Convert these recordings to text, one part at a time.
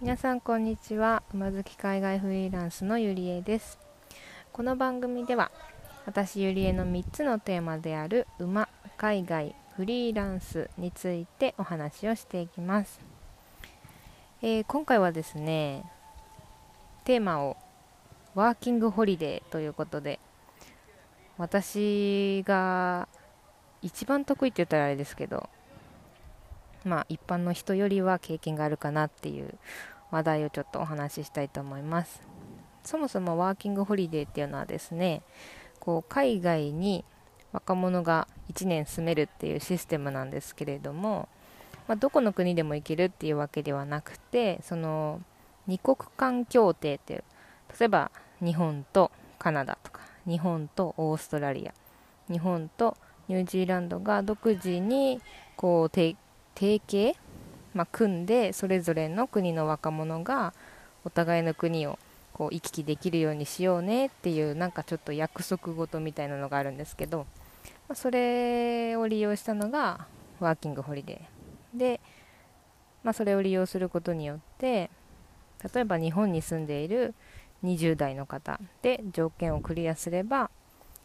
皆さんこんにちは。馬好き海外フリーランスのゆりえです。この番組では私ゆりえの3つのテーマである馬海外フリーランスについてお話をしていきます、えー、今回はですねテーマをワーキングホリデーということで私が一番得意って言ったらあれですけどまあ一般の人よりは経験があるかなっていう話題をちょっとお話ししたいと思います。そもそもワーキングホリデーっていうのはですねこう海外に若者が1年住めるっていうシステムなんですけれども、まあ、どこの国でも行けるっていうわけではなくてその2国間協定っていう例えば日本とカナダとか日本とオーストラリア日本とニュージーランドが独自にこう提携、まあ、組んでそれぞれの国の若者がお互いの国をこう行き来できるようにしようねっていうなんかちょっと約束事みたいなのがあるんですけど、まあ、それを利用したのがワーキングホリデー。で、まあ、それを利用することによって例えば日本に住んでいる20代の方で条件をクリアすれば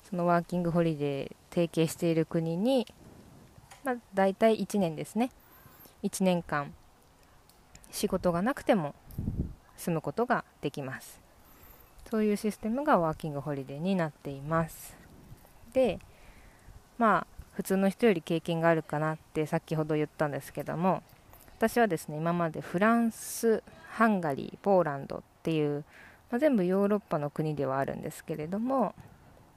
そのワーキングホリデー提携している国に、まあ、大体1年ですね。1年間仕事がなくても住むことができます。そういうシステムがワーキングホリデーになっています。でまあ普通の人より経験があるかなって先ほど言ったんですけども私はですね今までフランスハンガリーポーランドっていうまあ、全部ヨーロッパの国ではあるんですけれども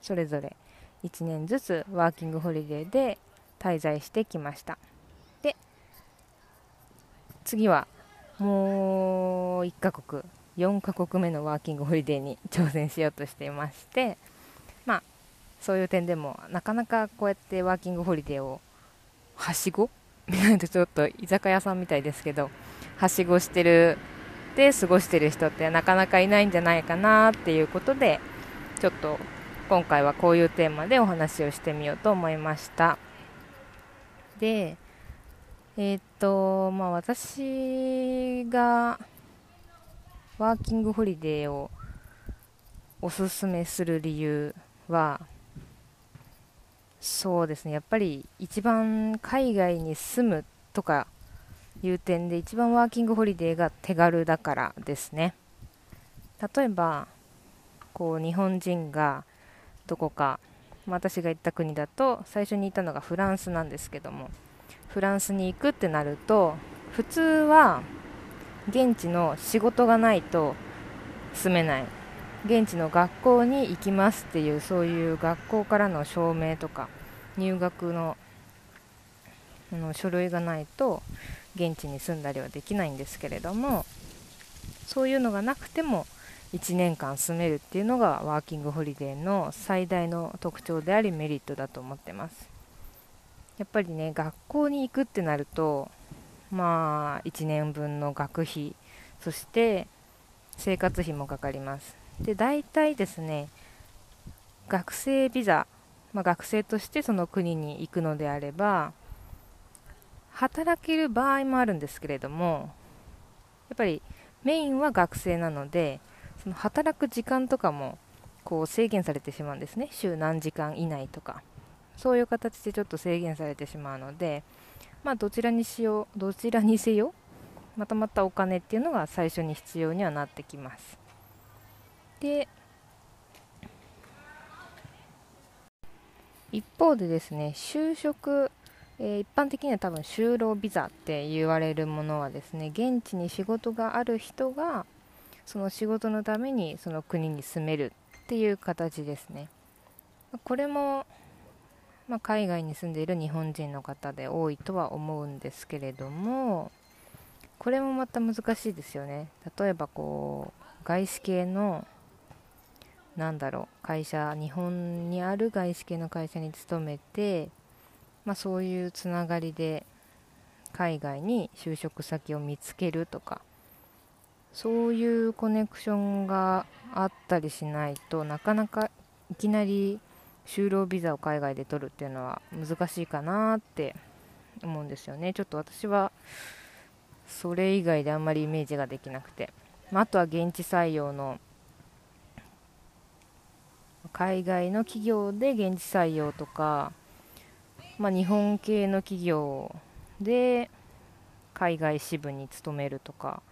それぞれ1年ずつワーキングホリデーで滞在してきました。次はもう1カ国4カ国目のワーキングホリデーに挑戦しようとしていましてまあそういう点でもなかなかこうやってワーキングホリデーをはしご見ないとちょっと居酒屋さんみたいですけどはしごしてるで過ごしてる人ってなかなかいないんじゃないかなっていうことでちょっと今回はこういうテーマでお話をしてみようと思いました。でえー、っとまあ私がワーキングホリデーをおすすめする理由はそうですね。やっぱり一番海外に住むとかいう点で一番ワーキングホリデーが手軽だからですね。例えばこう日本人がどこか、まあ、私が行った国だと最初に行ったのがフランスなんですけども。フランスに行くってなると普通は現地の仕事がないと住めない。現地の学校に行きますっていうそういう学校からの証明とか入学のの書類がないと現地に住んだりはできないんですけれどもそういうのがなくても1年間住めるっていうのがワーキングホリデーの最大の特徴でありメリットだと思ってます。やっぱりね学校に行くってなるとまあ1年分の学費そして生活費もかかります。で大体ですね学生ビザ、まあ、学生としてその国に行くのであれば働ける場合もあるんですけれどもやっぱりメインは学生なのでその働く時間とかもこう制限されてしまうんですね。週何時間以内とか。そういう形でちょっと制限されてしまうのでまあどちらにしようどちらにせよまたまたお金っていうのが最初に必要にはなってきます。で一方でですね就職えー、一般的には多分就労ビザって言われるものはですね現地に仕事がある人がその仕事のためにその国に住めるっていう形ですね。これも、まあ、海外に住んでいる日本人の方で多いとは思うんですけれどもこれもまた難しいですよね。例えばこう外資系のなんだろう会社日本にある外資系の会社に勤めてまあ、そういうつながりで海外に就職先を見つけるとかそういうコネクションがあったりしないとなかなかいきなり就労ビザを海外で取るっていうのは難しいかなって思うんですよねちょっと私はそれ以外であんまりイメージができなくて、まあ、あとは現地採用の海外の企業で現地採用とか、まあ、日本系の企業で海外支部に勤めるとか、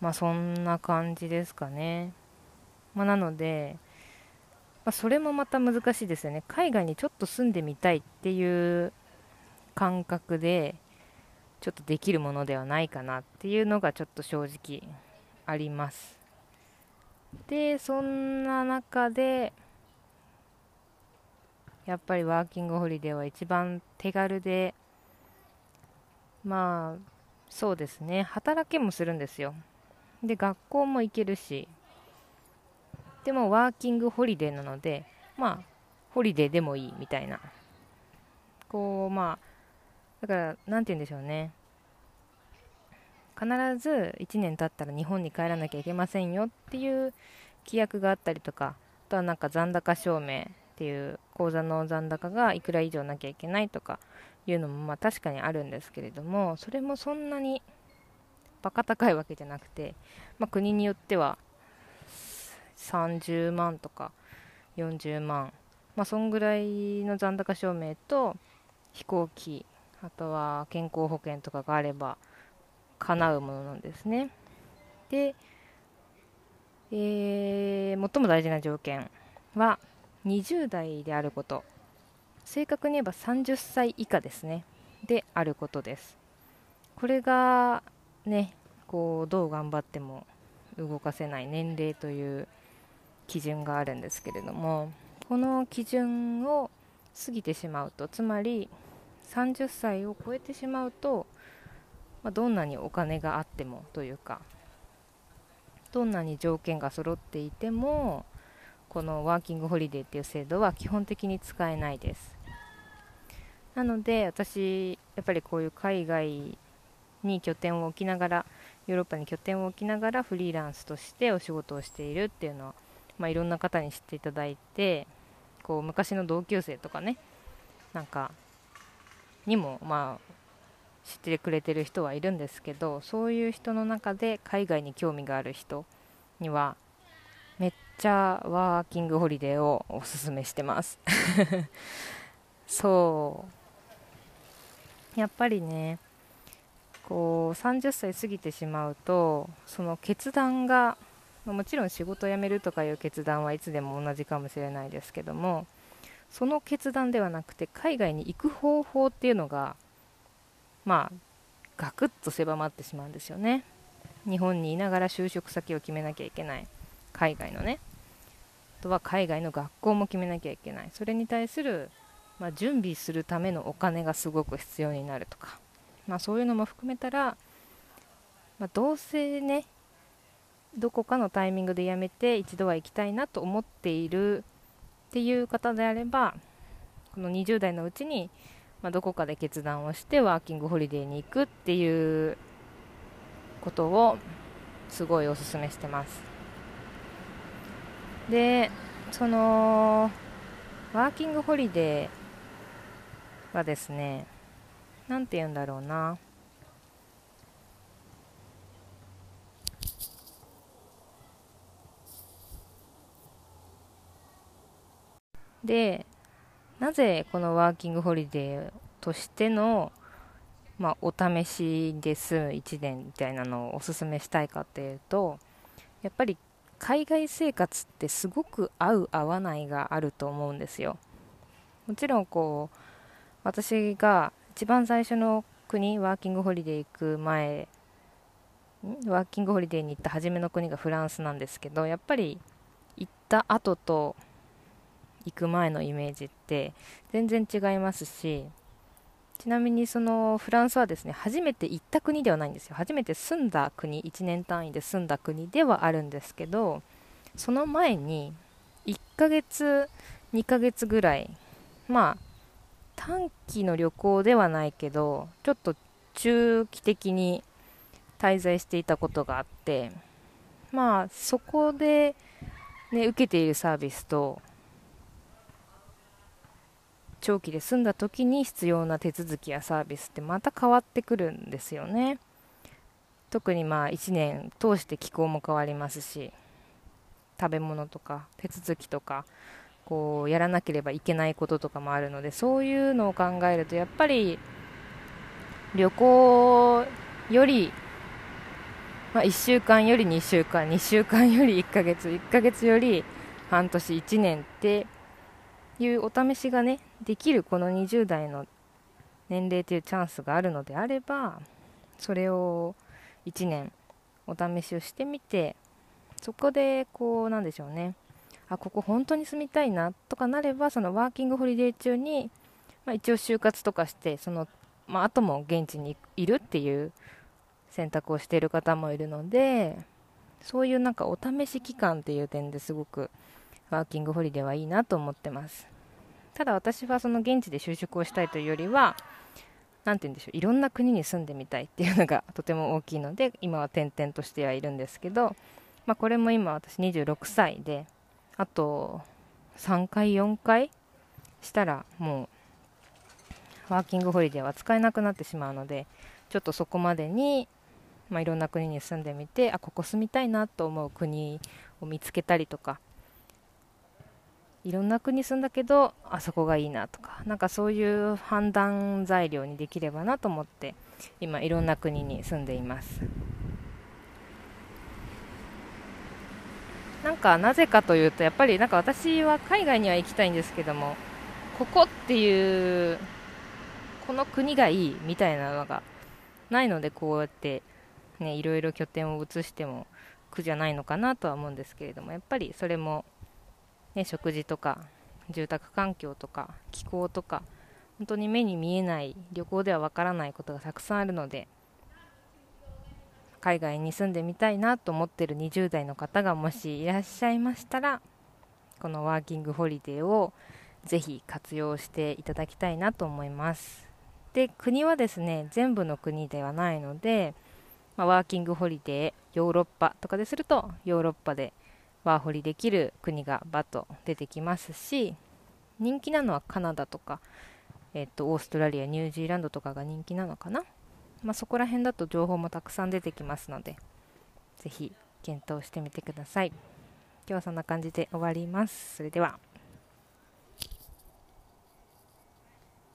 まあ、そんな感じですかね。まあ、なので、まあ、それもまた難しいですよね。海外にちょっと住んでみたいっていう感覚で、ちょっとできるものではないかなっていうのがちょっと正直あります。で、そんな中で、やっぱりワーキングホリデーは一番手軽で、まあ、そうですね、働けもするんですよ。で、学校も行けるし、でもワーキングホリデーなので、まあ、ホリデーでもいいみたいな。こう、まあ、だから、なんて言うんでしょうね。必ず1年経ったら日本に帰らなきゃいけませんよっていう規約があったりとか、あとはなんか残高証明っていう口座の残高がいくら以上なきゃいけないとかいうのもまあ確かにあるんですけれども、それもそんなにバカ高いわけじゃなくて、まあ、国によっては30万とか40万、まあ、そんぐらいの残高証明と飛行機あとは健康保険とかがあれば叶うものなんですね。で、えー、最も大事な条件は20代であること。正確に言えば30歳以下ですね。であることです。これがねこうどう頑張っても動かせない年齢という基準があるんですけれどもこの基準を過ぎてしまうとつまり30歳を超えてしまうと、まあ、どんなにお金があってもというかどんなに条件が揃っていてもこのワーキングホリデーっていう制度は基本的に使えないです。なので私やっぱりこういう海外に拠点を置きながらヨーロッパに拠点を置きながらフリーランスとしてお仕事をしているっていうのは、まあ、いろんな方に知っていただいてこう昔の同級生とかねなんかにもまあ知ってくれてる人はいるんですけどそういう人の中で海外に興味がある人にはめっちゃワーキングホリデーをおすすめしてます。そう。やっぱりねこう30歳過ぎてしまうとその決断がもちろん仕事を辞めるとかいう決断はいつでも同じかもしれないですけどもその決断ではなくて海外に行く方法っていうのがまあガクッと狭まってしまうんですよね。日本にいながら就職先を決めなきゃいけない。海外のね。あとは海外の学校も決めなきゃいけない。それに対する、まあ、準備するためのお金がすごく必要になるとか。まあ、そういうのも含めたら、まあ、どうせねどこかのタイミングで辞めて一度は行きたいなと思っているっていう方であればこの20代のうちに、まあ、どこかで決断をしてワーキングホリデーに行くっていうことをすごいおすすめしてます。でそのワーキングホリデーはですね何て言うんだろうな。でなぜこのワーキングホリデーとしての、まあ、お試しで済む1年みたいなのをおすすめしたいかっていうとやっぱり海外生活ってすごく合う合わないがあると思うんですよ。もちろんこう私が一番最初の国ワーキングホリデー行く前ワーキングホリデーに行った初めの国がフランスなんですけどやっぱり行った後と行く前のイメージって全然違いますしちなみにそのフランスはですね初めて行った国ではないんですよ。初めて住んだ国1年単位で住んだ国ではあるんですけどその前に1ヶ月2ヶ月ぐらいまあ短期の旅行ではないけどちょっと中期的に滞在していたことがあってまあそこで、ね、受けているサービスと長期で住んだ時に必要な手続きやサービスってまた変わってくるんですよね。特にまあ1年通して気候も変わりますし食べ物とか手続きとかこうやらなければいけないこととかもあるのでそういうのを考えるとやっぱり旅行より、まあ、1週間より2週間2週間より1ヶ月1ヶ月より半年1年っていうお試しがねできるこの20代の年齢というチャンスがあるのであればそれを1年お試しをしてみてそこでこうなんでしょうね。あここ本当に住みたいなとかなればそのワーキングホリデー中に、まあ、一応就活とかしてその、まあ、後も現地にいるっていう選択をしている方もいるのでそういうなんかお試し期間っていう点ですごくワーキングホリデーはいいなと思ってます。ただ私はその現地で就職をしたいというよりは何て言うんでしょういろんな国に住んでみたいっていうのがとても大きいので今は転々としてはいるんですけど、まあ、これも今私26歳であと3回4回したらもうワーキングホリデーは使えなくなってしまうのでちょっとそこまでに、まあ、いろんな国に住んでみてあここ住みたいなと思う国を見つけたりとかいろんな国住んだけどあそこがいいなとかなんかそういう判断材料にできればなと思って今いろんな国に住んでいます。なんかなぜかというとやっぱりなんか私は海外には行きたいんですけどもここっていうこの国がいいみたいなのがないのでこうやってねいろいろ拠点を移しても苦じゃないのかなとは思うんですけれどもやっぱりそれも、ね、食事とか住宅環境とか気候とか本当に目に見えない旅行ではわからないことがたくさんあるので海外に住んでみたいなと思ってる20代の方がもしいらっしゃいましたらこのワーキングホリデーをぜひ活用していただきたいなと思います。で国はですね全部の国ではないので、まあ、ワーキングホリデーヨーロッパとかでするとヨーロッパでワーホリできる国がバッと出てきますし人気なのはカナダとか、えっと、オーストラリアニュージーランドとかが人気なのかな。まあ、そこら辺だと情報もたくさん出てきますのでぜひ検討してみてください。今日はそんな感じで終わります。それでは。